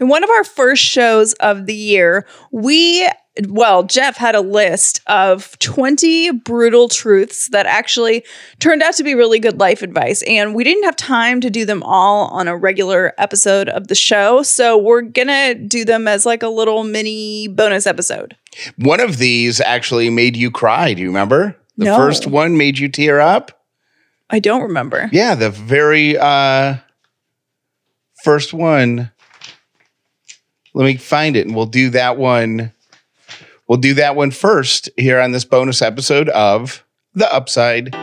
In one of our first shows of the year, we, well, Jeff had a list of 20 brutal truths that actually turned out to be really good life advice. And we didn't have time to do them all on a regular episode of the show. So we're going to do them as like a little mini bonus episode. One of these actually made you cry. Do you remember? The No. first one made you tear up. I don't remember. Yeah, the very uh first one. Let me find it and we'll do that one. We'll do that one first here on this bonus episode of The Upside.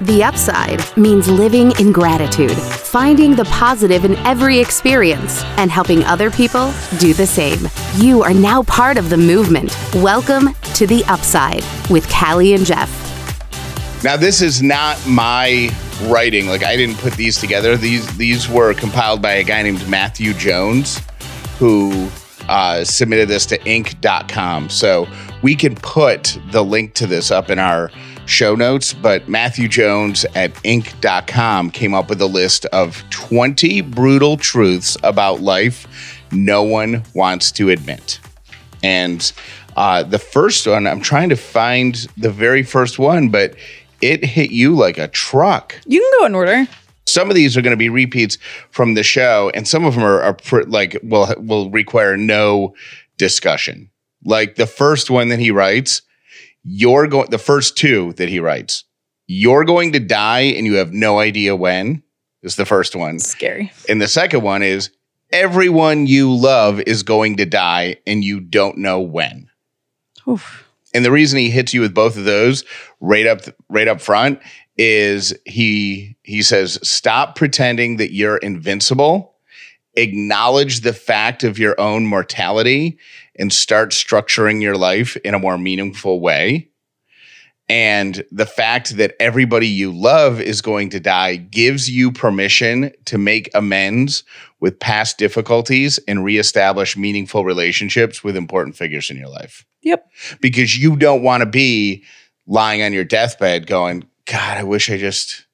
The upside means living in gratitude, finding the positive in every experience, and helping other people do the same. You are now part of the movement. Welcome to The Upside with Callie and Jeff. Now this is not my writing. Like I didn't put these together. These these were compiled by a guy named Matthew Jones who uh, submitted this to inc.com. So we can put the link to this up in our show notes, but Matthew Jones at inc.com came up with a list of 20 brutal truths about life no one wants to admit. And uh, the first one, I'm trying to find the very first one, but it hit you like a truck. You can go in order. Some of these are going to be repeats from the show, and some of them are, are pr- like will will require no discussion. Like the first one that he writes, you're going. The first two that he writes, you're going to die, and you have no idea when. Is the first one, Scary. and the second one is everyone you love is going to die, and you don't know when. Oof. And the reason he hits you with both of those right up right up front is he he says stop pretending that you're invincible, acknowledge the fact of your own mortality and start structuring your life in a more meaningful way. And the fact that everybody you love is going to die gives you permission to make amends with past difficulties and reestablish meaningful relationships with important figures in your life Yep. because you don't want to be lying on your deathbed going, God, I wish I just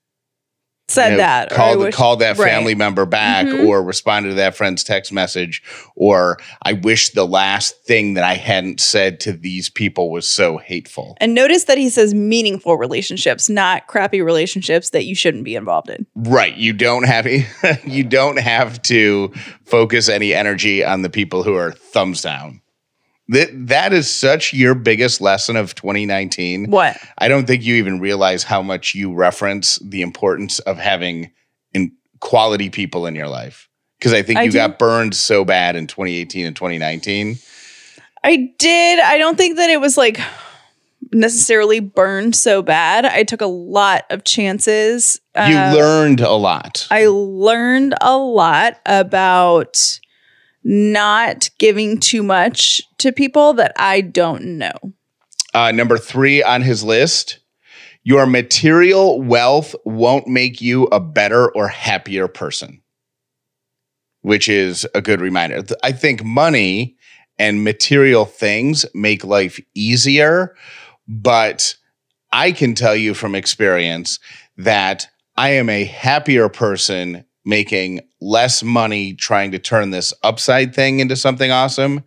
Said you know, that. called, wish- called that right. family member back Mhm. or responded to that friend's text message or I wish the last thing that I hadn't said to these people was so hateful. And notice that he says meaningful relationships, not crappy relationships that you shouldn't be involved in. Right. You don't have you don't have to focus any energy on the people who are thumbs down. That that is such your biggest lesson of 2019. What? I don't think you even realize how much you reference the importance of having in quality people in your life. Because I think I you do. got burned so bad in 2018 and 2019. I did. I don't think that it was like necessarily burned so bad. I took a lot of chances. you Uh, learned a lot. I learned a lot about not giving too much to people that I don't know. Uh, number three on his list your material wealth won't make you a better or happier person, which is a good reminder. I think money and material things make life easier, but I can tell you from experience that I am a happier person making less money trying to turn this upside thing into something awesome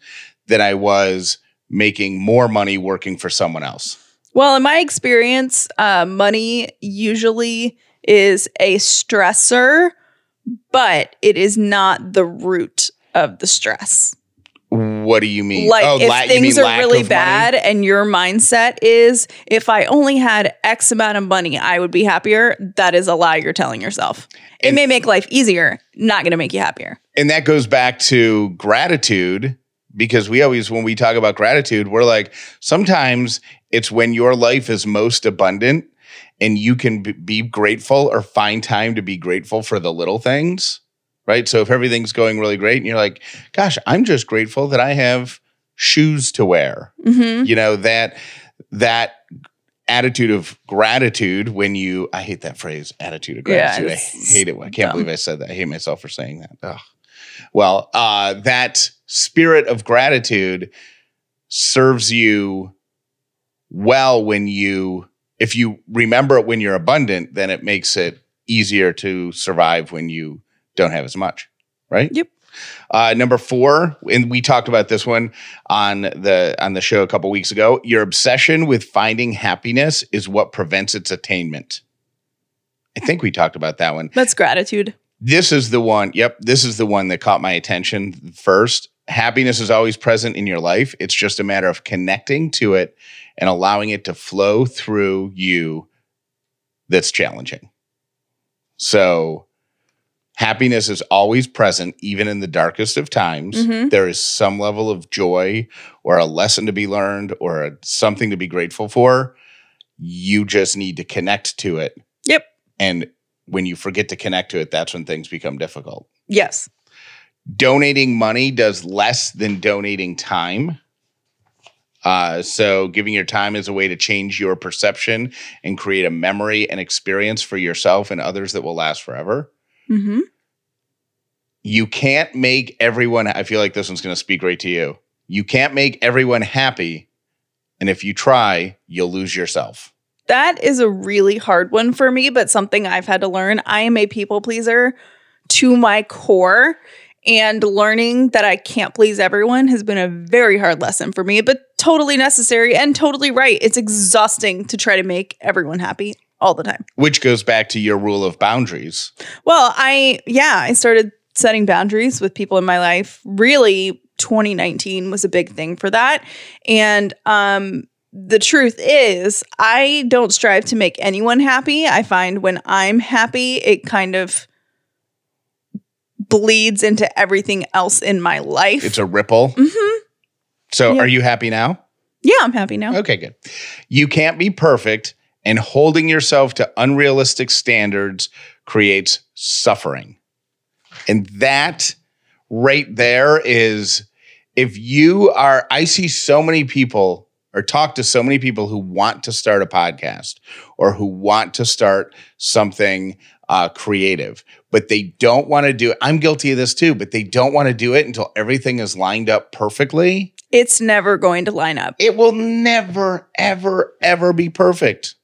than I was making more money working for someone else. Well, in my experience, uh, money usually is a stressor, but it is not the root of the stress. What do you mean? Like Oh, if la- things are really of money? bad and your mindset is if I only had X amount of money, I would be happier, that is a lie you're telling yourself. It may make life easier, not going to make you happier. And that goes back to gratitude because we always, when we talk about gratitude, we're like, sometimes it's when your life is most abundant and you can be grateful or find time to be grateful for the little things, right? So if everything's going really great and you're like, gosh, I'm just grateful that I have shoes to wear. hmm You know, that, that, attitude of gratitude when you i hate that phrase attitude of gratitude. Yeah, i hate it i can't dumb. believe i said that i hate myself for saying that Ugh. Well, uh, that spirit of gratitude serves you well when you if you remember it when you're abundant, then it makes it easier to survive when you don't have as much, right? Yep. Uh, number four, and we talked about this one on the on the show a couple weeks ago. Your obsession with finding happiness is what prevents its attainment. I think we talked about that one. That's gratitude. This is the one. Yep, this is the one that caught my attention first. Happiness is always present in your life. It's just a matter of connecting to it and allowing it to flow through you. That's challenging. So happiness is always present, even in the darkest of times. Mhm. There is some level of joy or a lesson to be learned or a, something to be grateful for. You just need to connect to it. Yep. And when you forget to connect to it, that's when things become difficult. Yes. Donating money does less than donating time. Uh, so, giving your time is a way to change your perception and create a memory and experience for yourself and others that will last forever Mm-hmm. you can't make everyone i feel like this one's going to speak right to you you can't make everyone happy and if you try you'll lose yourself That is a really hard one for me, but something I've had to learn. I am a people pleaser to my core, and learning that I can't please everyone has been a very hard lesson for me, but totally necessary and totally right. It's exhausting to try to make everyone happy all the time. which goes back to your rule of boundaries Well, I, yeah, I started setting boundaries with people in my life. Really, 2019 was a big thing for that. And, um, the truth is, I don't strive to make anyone happy. I find when I'm happy, it kind of bleeds into everything else in my life. it's a ripple Mm-hmm. so Yeah. are you happy now yeah, I'm happy now. okay good you can't be perfect and holding yourself to unrealistic standards creates suffering. And that right there is if you are i see so many people or talk to so many people who want to start a podcast or who want to start something uh, creative but they don't want to do it i'm guilty of this too but they don't want to do it until everything is lined up perfectly. It's never going to line up. it will never ever ever be perfect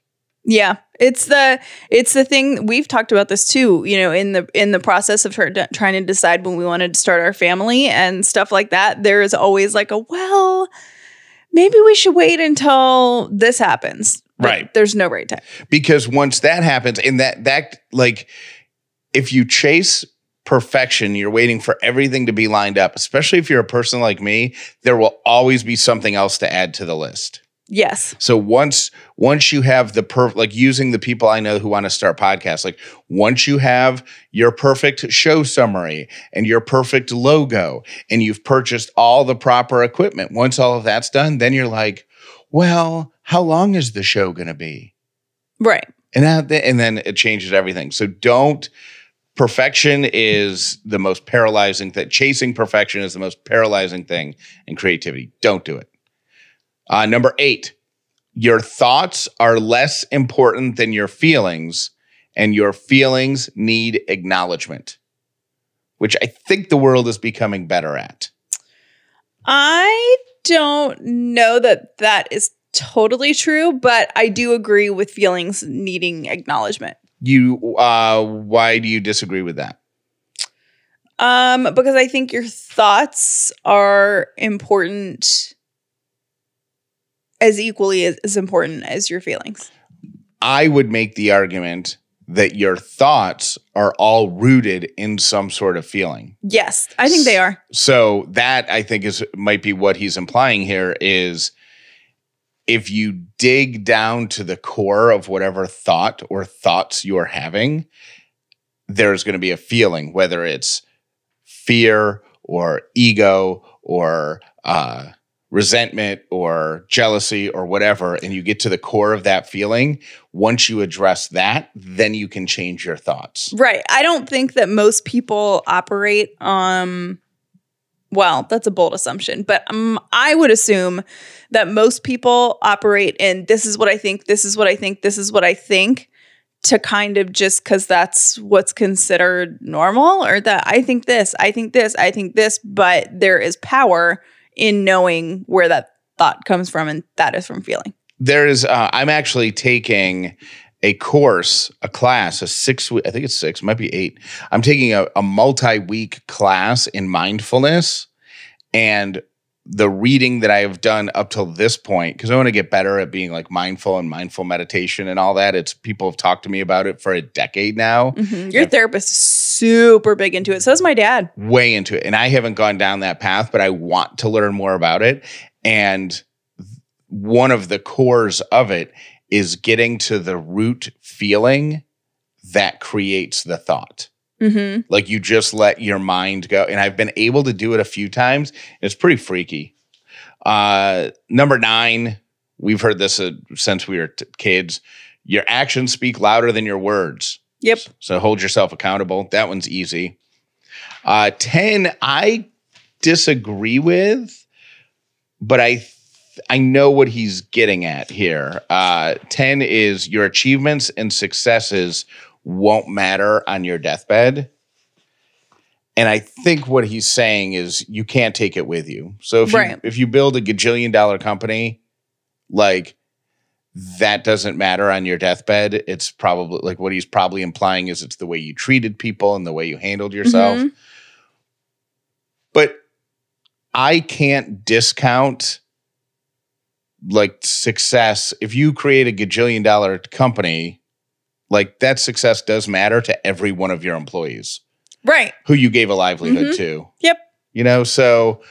Yeah, it's the it's the thing we've talked about this too. You know, in the in the process of try, trying to decide when we wanted to start our family and stuff like that, there is always like a well, maybe we should wait until this happens. But Right. There's no right time. because once that happens and that that like if you chase perfection you're waiting for everything to be lined up especially if you're a person like me there will always be something else to add to the list Yes. so once once you have the per like using the people i know who want to start podcasts like once you have your perfect show summary and your perfect logo and you've purchased all the proper equipment once all of that's done then you're like well how long is the show going to be Right. and that, and then it changes everything. So don't. Perfection is the most paralyzing thing. Chasing perfection is the most paralyzing thing in creativity. Don't do it. Uh, number eight, your thoughts are less important than your feelings, and your feelings need acknowledgement, which I think the world is becoming better at. I don't know that that is totally true, but I do agree with feelings needing acknowledgement. You, uh, why do you disagree with that? Um, because I think your thoughts are important as equally as, as important as your feelings. I would make the argument that your thoughts are all rooted in some sort of feeling. Yes, I think they are. So that I think is might be what he's implying here is if you dig down to the core of whatever thought or thoughts you're having, there's going to be a feeling, whether it's fear or ego or uh, resentment or jealousy or whatever, and you get to the core of that feeling. Once you address that, then you can change your thoughts. Right. I don't think that most people operate um well, that's a bold assumption, but um, I would assume that most people operate in this is what I think, this is what I think, this is what I think to kind of just because that's what's considered normal or that I think this, I think this, I think this, but there is power in knowing where that thought comes from, and that is from feeling. there is uh, i'm actually taking a course a class a six week i think it's six might be eight i'm taking a, a multi-week class in mindfulness and the reading that i have done up till this point because i want to get better at being like mindful and mindful meditation and all that it's people have talked to me about it for a decade now Mhm. Your therapist is super big into it. So is my dad. way into it. And I haven't gone down that path, but I want to learn more about it. And one of the cores of it is getting to the root feeling that creates the thought. Mm-hmm. Like you just let your mind go. And I've been able to do it a few times. It's pretty freaky. Uh, number nine, we've heard this uh, since we were t- kids. Your actions speak louder than your words. Yep. So hold yourself accountable. That one's easy. Uh, 10, I disagree with, but I th- I know what he's getting at here. Uh, 10 is your achievements and successes won't matter on your deathbed. And I think what he's saying is you can't take it with you. So if Right. you if you build a gajillion dollar company, like that doesn't matter on your deathbed. It's probably like what he's probably implying is it's the way you treated people and the way you handled yourself. Mhm. But I can't discount like success. If you create a gajillion dollar company, like that success does matter to every one of your employees Right. who you gave a livelihood Mhm. to. Yep. You know, so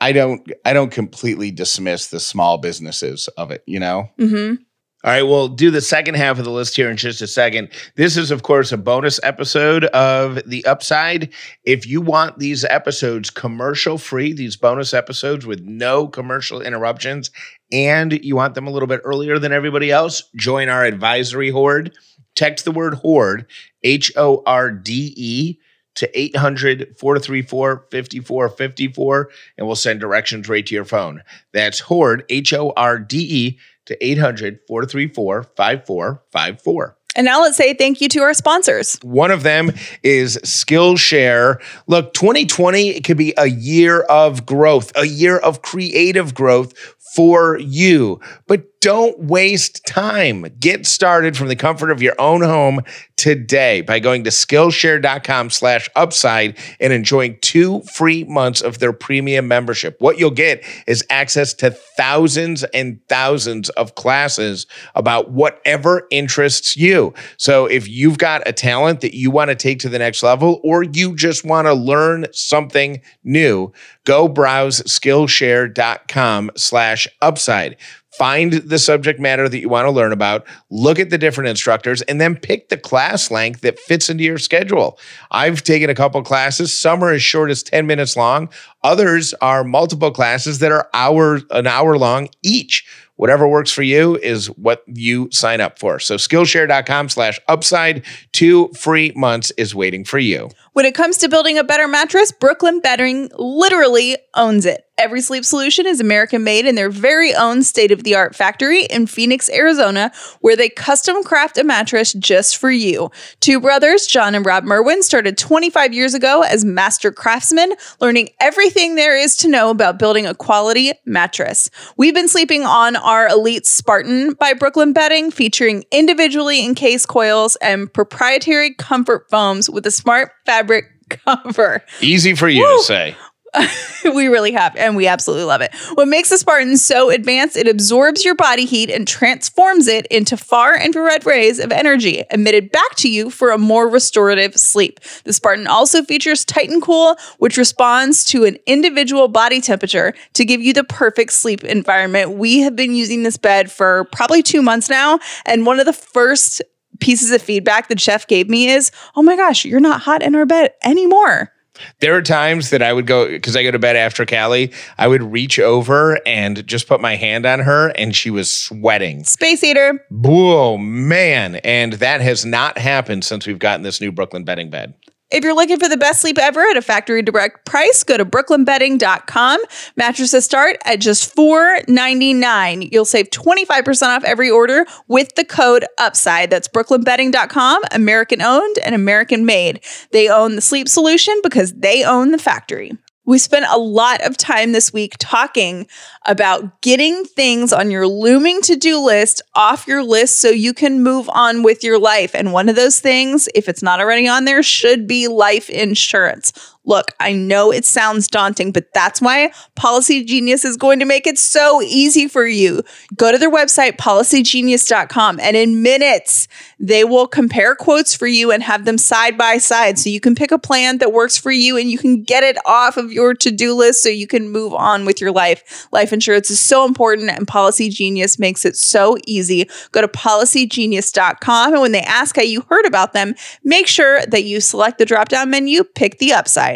I don't I don't completely dismiss the small businesses of it, you know? Mm-hmm. All right, we'll do the second half of the list here in just a second. This is, of course, a bonus episode of The Upside. If you want these episodes commercial free, these bonus episodes with no commercial interruptions, and you want them a little bit earlier than everybody else, join our advisory horde. Text the word horde, H O R D E, to 800 434 5454, and we'll send directions right to your phone. That's horde, H O R D E to 800 434 5454. And now let's say thank you to our sponsors. One of them is Skillshare. Look, 2020 it could be a year of growth, a year of creative growth for you. But don't waste time. Get started from the comfort of your own home today by going to Skillshare.com slash upside and enjoying two free months of their premium membership. What you'll get is access to thousands and thousands of classes about whatever interests you. So if you've got a talent that you want to take to the next level, or you just want to learn something new, go browse Skillshare.com slash upside. Find the subject matter that you want to learn about, look at the different instructors, and then pick the class length that fits into your schedule. I've taken a couple classes. Some are as short as 10 minutes long. Others are multiple classes that are hour, an hour long each. Whatever works for you is what you sign up for. So Skillshare.com slash upside, two free months is waiting for you. When it comes to building a better mattress, Brooklyn Bedding literally owns it. Every sleep solution is American made in their very own state of the art factory in Phoenix, Arizona, where they custom craft a mattress just for you. Two brothers, John and Rob Merwin, started 25 years ago as master craftsmen, learning everything there is to know about building a quality mattress. We've been sleeping on our Elite Spartan by Brooklyn Bedding, featuring individually encased coils and proprietary comfort foams with a smart fabric cover. Easy for you Woo! to say. we really have, and we absolutely love it. What makes the Spartan so advanced, it absorbs your body heat and transforms it into far infrared rays of energy emitted back to you for a more restorative sleep. The Spartan also features Titan Cool, which responds to an individual body temperature to give you the perfect sleep environment. We have been using this bed for probably two months now, and one of the first pieces of feedback that Jeff gave me is, "Oh my gosh, you're not hot in our bed anymore." There are times that I would go because I go to bed after Callie. I would reach over and just put my hand on her, and she was sweating. Space Eater. Whoa, man! And that has not happened since we've gotten this new Brooklyn bedding bed. If you're looking for the best sleep ever at a factory direct price, go to brooklynbedding.com. Mattresses start at just $4.99. You'll save 25% off every order with the code UPSIDE. That's brooklynbedding.com, American owned and American made. They own the sleep solution because they own the factory. We spent a lot of time this week talking about getting things on your looming to do list off your list so you can move on with your life. And one of those things, if it's not already on there, should be life insurance. Look, I know it sounds daunting, but that's why Policy Genius is going to make it so easy for you. Go to their website, policygenius.com, and in minutes, they will compare quotes for you and have them side by side so you can pick a plan that works for you and you can get it off of your to do list so you can move on with your life. Life insurance is so important, and Policy Genius makes it so easy. Go to policygenius.com, and when they ask how you heard about them, make sure that you select the drop down menu, pick the upside.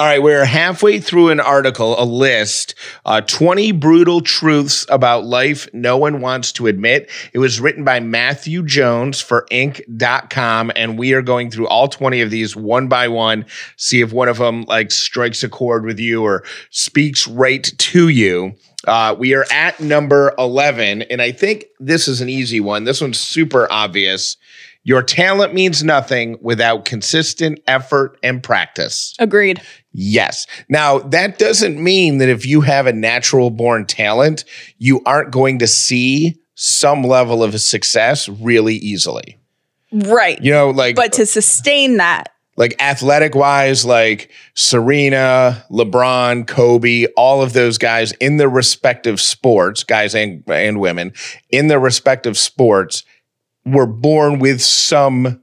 All right, we're halfway through an article, a list, uh, 20 brutal truths about life no one wants to admit. It was written by Matthew Jones for Inc.com, and we are going through all 20 of these one by one, see if one of them like strikes a chord with you or speaks right to you. Uh, we are at number 11, and I think this is an easy one. This one's super obvious. Your talent means nothing without consistent effort and practice. Agreed. Yes. Now, that doesn't mean that if you have a natural born talent, you aren't going to see some level of success really easily. Right. You know, like but to sustain that, like athletic wise, like Serena, LeBron, Kobe, all of those guys in their respective sports, guys and and women in their respective sports were born with some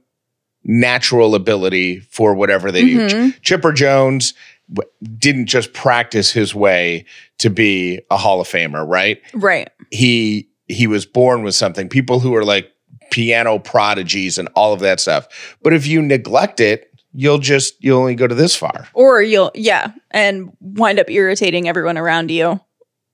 natural ability for whatever they do. Mm-hmm. Ch- Chipper Jones w- didn't just practice his way to be a Hall of Famer, right? right. He he was born with something. People who are like piano prodigies and all of that stuff. But if you neglect it, you'll just you'll only go to this far. Or you'll, yeah, and wind up irritating everyone around you,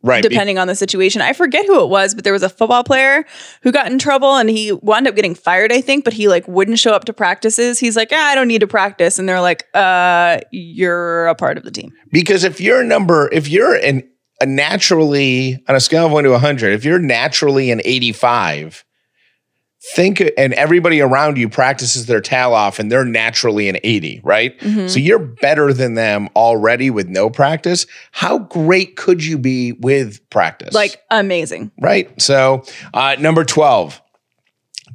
Right. Depending on the situation. I forget who it was, but there was a football player who got in trouble and he wound up getting fired, I think, but he like wouldn't show up to practices. He's like, ah, I don't need to practice. And they're like, uh, you're a part of the team. because if you're a number, if you're an a naturally on a scale of one to 100, if you're naturally an 85, think and everybody around you practices their tail off and they're naturally an 80, right? So you're better than them already with no practice. How great could you be with practice? Like, amazing. right? So, uh, number 12.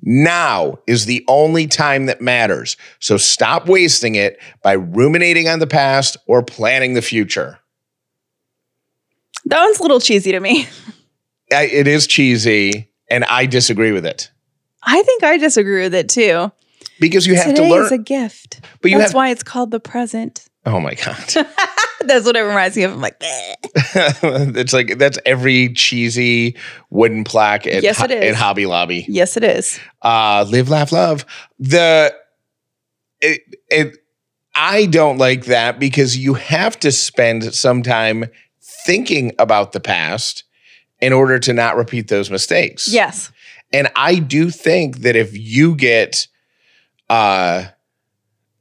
Now is the only time that matters. So stop wasting it by ruminating on the past or planning the future. That one's a little cheesy to me. It is cheesy, and I disagree with it I think I disagree with it too. because you have Today to learn. is a gift. But you That's have- why it's called the present. oh my god, That's what it reminds me of. I'm like, it's like that's every cheesy wooden plaque at, Yes, it is. at Hobby Lobby. yes, it is. uh live laugh love the it, it i don't like that because you have to spend some time thinking about the past in order to not repeat those mistakes Yes. And i do think that if you get uh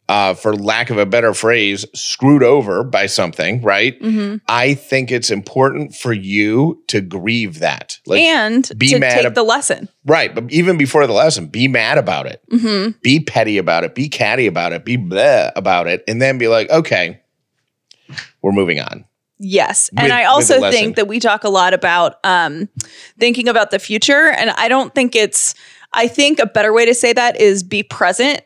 uh, for lack of a better phrase, screwed over by something, right? hmm I think it's important for you to grieve that. Like, and be to mad take ab- the lesson. right. But even before the lesson, be mad about it hmm be petty about it, be catty about it, be bleh about it, and then be like, okay, we're moving on. Yes. With- and I also think that we talk a lot about um, thinking about the future. And I don't think it's, I think a better way to say that is be present.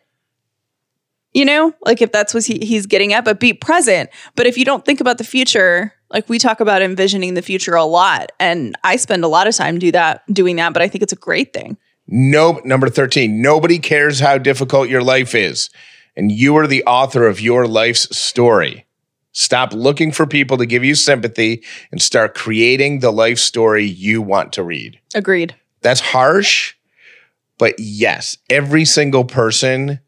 You know, like if that's what he, he's getting at, but be present. But if you don't think about the future, like we talk about envisioning the future a lot, and I spend a lot of time do that doing that, but I think it's a great thing. No, number 13, nobody cares how difficult your life is. And you are the author of your life's story. Stop looking for people to give you sympathy and start creating the life story you want to read. Agreed. That's harsh, but yes, every single person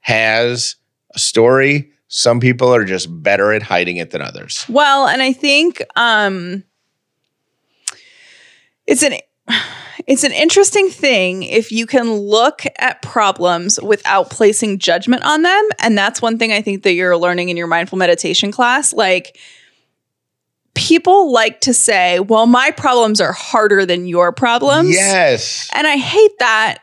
has a story. Some people are just better at hiding it than others. Well, and I think um it's an it's an interesting thing if you can look at problems without placing judgment on them, and that's one thing I think that you're learning in your mindful meditation class like people like to say, "Well, my problems are harder than your problems." Yes. And I hate that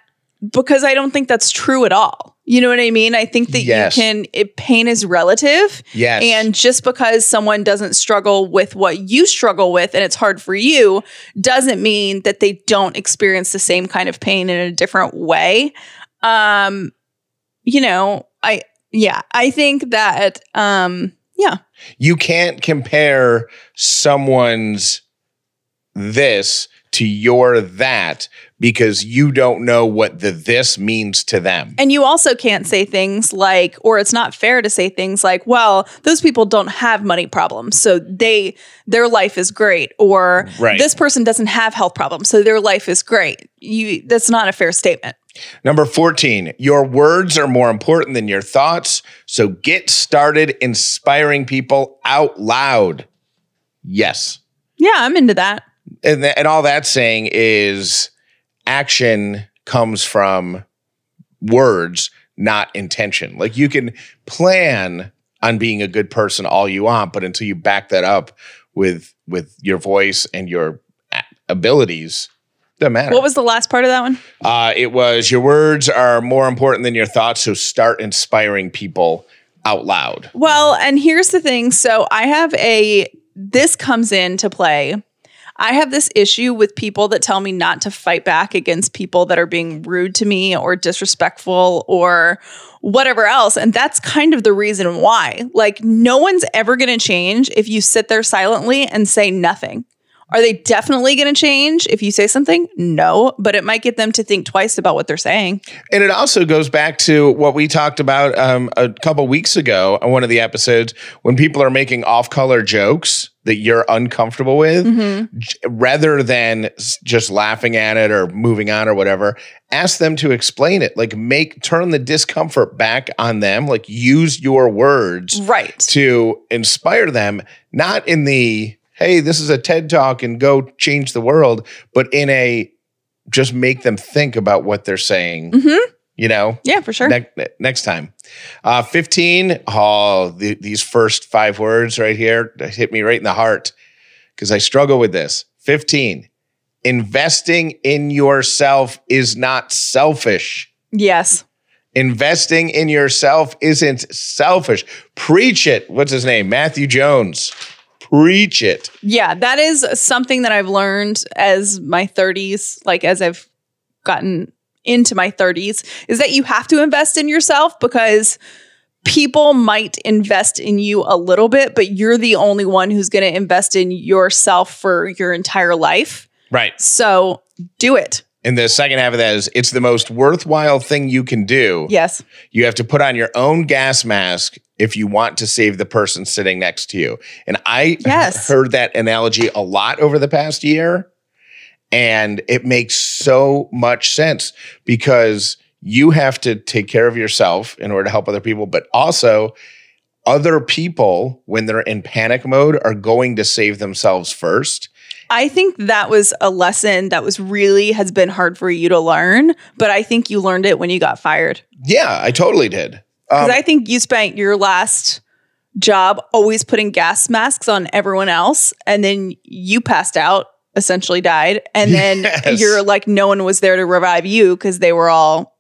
because I don't think that's true at all. You know what I mean? I think that Yes. you can, it, pain is relative. Yes. And just because someone doesn't struggle with what you struggle with and it's hard for you doesn't mean that they don't experience the same kind of pain in a different way. Um, you know, I, yeah, I think that, um, yeah, you can't compare someone's this to your that because you don't know what the this means to them. And you also can't say things like, or it's not fair to say things like, well, those people don't have money problems. So they, their life is great. Or Right. this person doesn't have health problems. So their life is great. You, that's not a fair statement. Number 14, your words are more important than your thoughts. So get started inspiring people out loud. Yes. Yeah, I'm into that. And, th- and all that's saying is action comes from words, not intention. Like you can plan on being a good person all you want, but until you back that up with with your voice and your abilities, doesn't matter. What was the last part of that one? Uh, it was your words are more important than your thoughts, so start inspiring people out loud. Well, and here's the thing. So I have a, this comes into play. I have this issue with people that tell me not to fight back against people that are being rude to me or disrespectful or whatever else. And that's kind of the reason why. Like, no one's ever going to change if you sit there silently and say nothing. Are they definitely going to change if you say something? No, but it might get them to think twice about what they're saying. And it also goes back to what we talked about um, a couple weeks ago on one of the episodes when people are making off color jokes that you're uncomfortable with, mm-hmm. j- rather than s- just laughing at it or moving on or whatever, ask them to explain it. Like, make turn the discomfort back on them, like, use your words Right. to inspire them, not in the hey, this is a TED talk and go change the world, but in a just make them think about what they're saying. Mm-hmm. You know, Yeah, for sure. ne- ne- next time. Uh, 15. Oh, the, these first five words right here hit me right in the heart because I struggle with this. 15. Investing in yourself is not selfish. yes. Investing in yourself isn't selfish. Preach it. What's his name? Matthew Jones. Preach it. Yeah, that is something that I've learned as my 30s, like as I've gotten into my 30s, is that you have to invest in yourself because people might invest in you a little bit, but you're the only one who's going to invest in yourself for your entire life. Right. So do it. And the second half of that is it's the most worthwhile thing you can do. Yes. You have to put on your own gas mask if you want to save the person sitting next to you. And I Yes. heard that analogy a lot over the past year. And it makes so much sense because you have to take care of yourself in order to help other people, but also other people, when they're in panic mode, are going to save themselves first. I think that was a lesson that was really has been hard for you to learn, but I think you learned it when you got fired. Yeah, I totally did. Because Um, I think you spent your last job always putting gas masks on everyone else, and then you passed out, essentially died, and then Yes. you're like, no one was there to revive you because they were all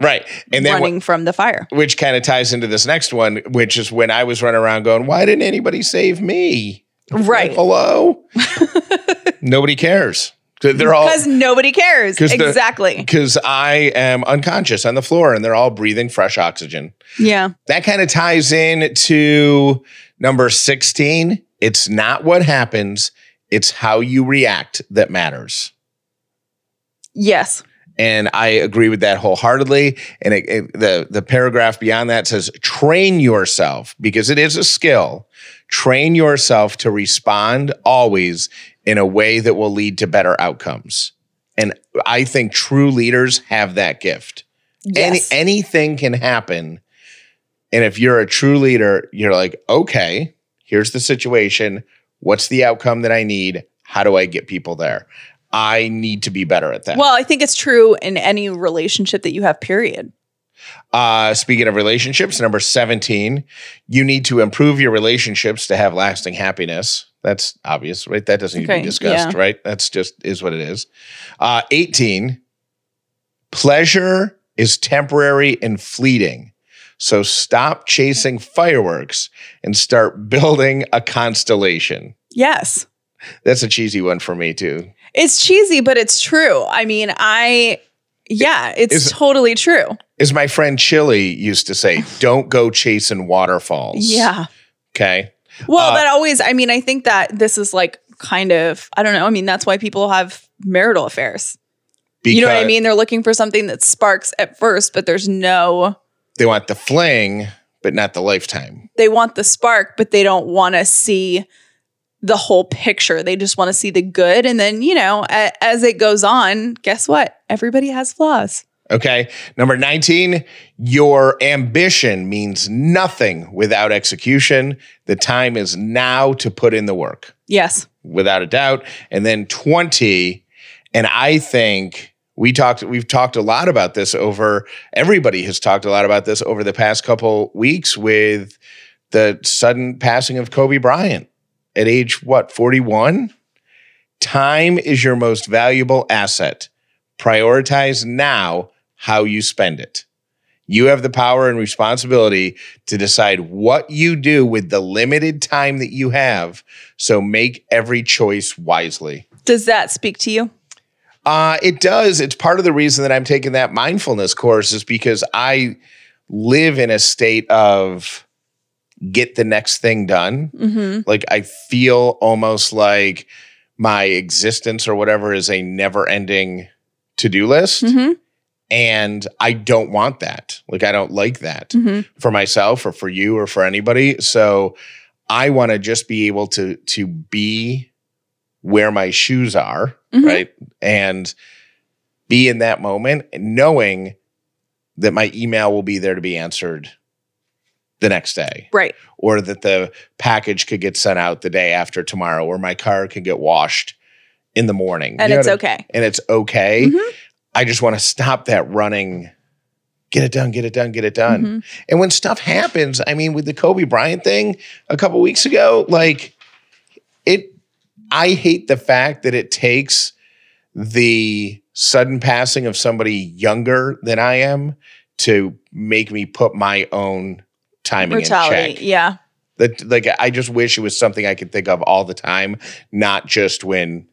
right. And then running from the fire. which kind of ties into this next one, which is when I was running around going, "Why didn't anybody save me?" Right. Like, Hello. Nobody cares. They're all Because nobody cares. 'Cause Exactly. because I am unconscious on the floor, and they're all breathing fresh oxygen. yeah. That kind of ties in to number sixteen. It's not what happens; it's how you react that matters. Yes. and I agree with that wholeheartedly. And it, it- the the paragraph beyond that says, "Train yourself because it is a skill. Train yourself to respond always in a way that will lead to better outcomes." And I think true leaders have that gift. Yes. Any anything can happen, and if you're a true leader, you're like, "Okay, here's the situation. What's the outcome that I need? How do I get people there?" I need to be better at that. well, I think it's true in any relationship that you have, period. Uh, speaking of relationships, number 17, you need to improve your relationships to have lasting happiness. That's obvious, right? That doesn't need to be discussed, yeah. right? That's just is what it is. Uh, 18, pleasure is temporary and fleeting. So stop chasing fireworks and start building a constellation. Yes. That's a cheesy one for me, too. It's cheesy, but it's true. I mean, I, yeah, it's Is- totally true. As my friend Chilli used to say, don't go chasing waterfalls. Yeah. Okay. Well, Uh, that always, I mean, I think that this is like kind of, I don't know. I mean, that's why people have marital affairs. you know what I mean? They're looking for something that sparks at first, but there's no, They want the fling, but not the lifetime. they want the spark, but they don't want to see the whole picture. They just want to see the good. And then, you know, a, as it goes on, guess what? Everybody has flaws. Okay. Number 19, your ambition means nothing without execution. The time is now to put in the work, Yes. without a doubt. And then 20, and I think we talked we've talked a lot about this over everybody has talked a lot about this over the past couple weeks with the sudden passing of Kobe Bryant. At age what 41 time is your most valuable asset. Prioritize now how you spend it. You have the power and responsibility to decide what you do with the limited time that you have. So make every choice wisely. Does that speak to you? Uh, it does. It's part of the reason that I'm taking that mindfulness course is because I live in a state of get the next thing done. Mm-hmm. Like I feel almost like my existence or whatever is a never ending to do list. Mm-hmm. And I don't want that. Like I don't like that Mm-hmm. for myself or for you or for anybody. So I want to just be able to to be where my shoes are, Mhm. right? And be in that moment knowing that my email will be there to be answered the next day Right. or that the package could get sent out the day after tomorrow or my car can get washed in the morning. And You know it's what I- okay. and it's okay. Mhm. I just want to stop that running. Get it done, get it done, get it done. Mhm. And when stuff happens, I mean, with the Kobe Bryant thing a couple weeks ago, like it, I hate the fact that it takes the sudden passing of somebody younger than I am to make me put my own timing in Brutality. check. Yeah. That like I just wish it was something I could think of all the time, not just when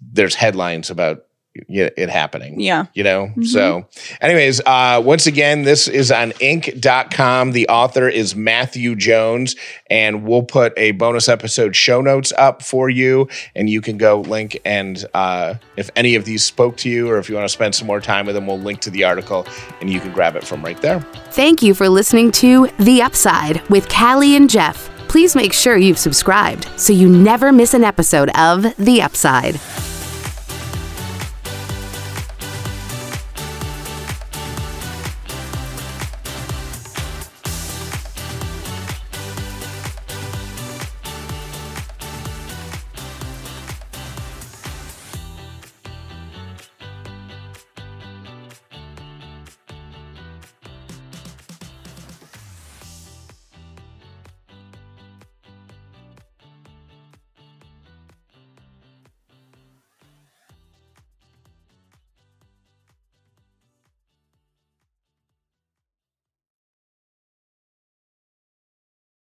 there's headlines about it happening Yeah. you know Mhm. so anyways uh once again this is on inc.com the author is matthew jones and we'll put a bonus episode show notes up for you and you can go link and uh if any of these spoke to you or if you want to spend some more time with them we'll link to the article and you can grab it from right there Thank you for listening to The Upside with Callie and Jeff. Please make sure you've subscribed so you never miss an episode of The Upside.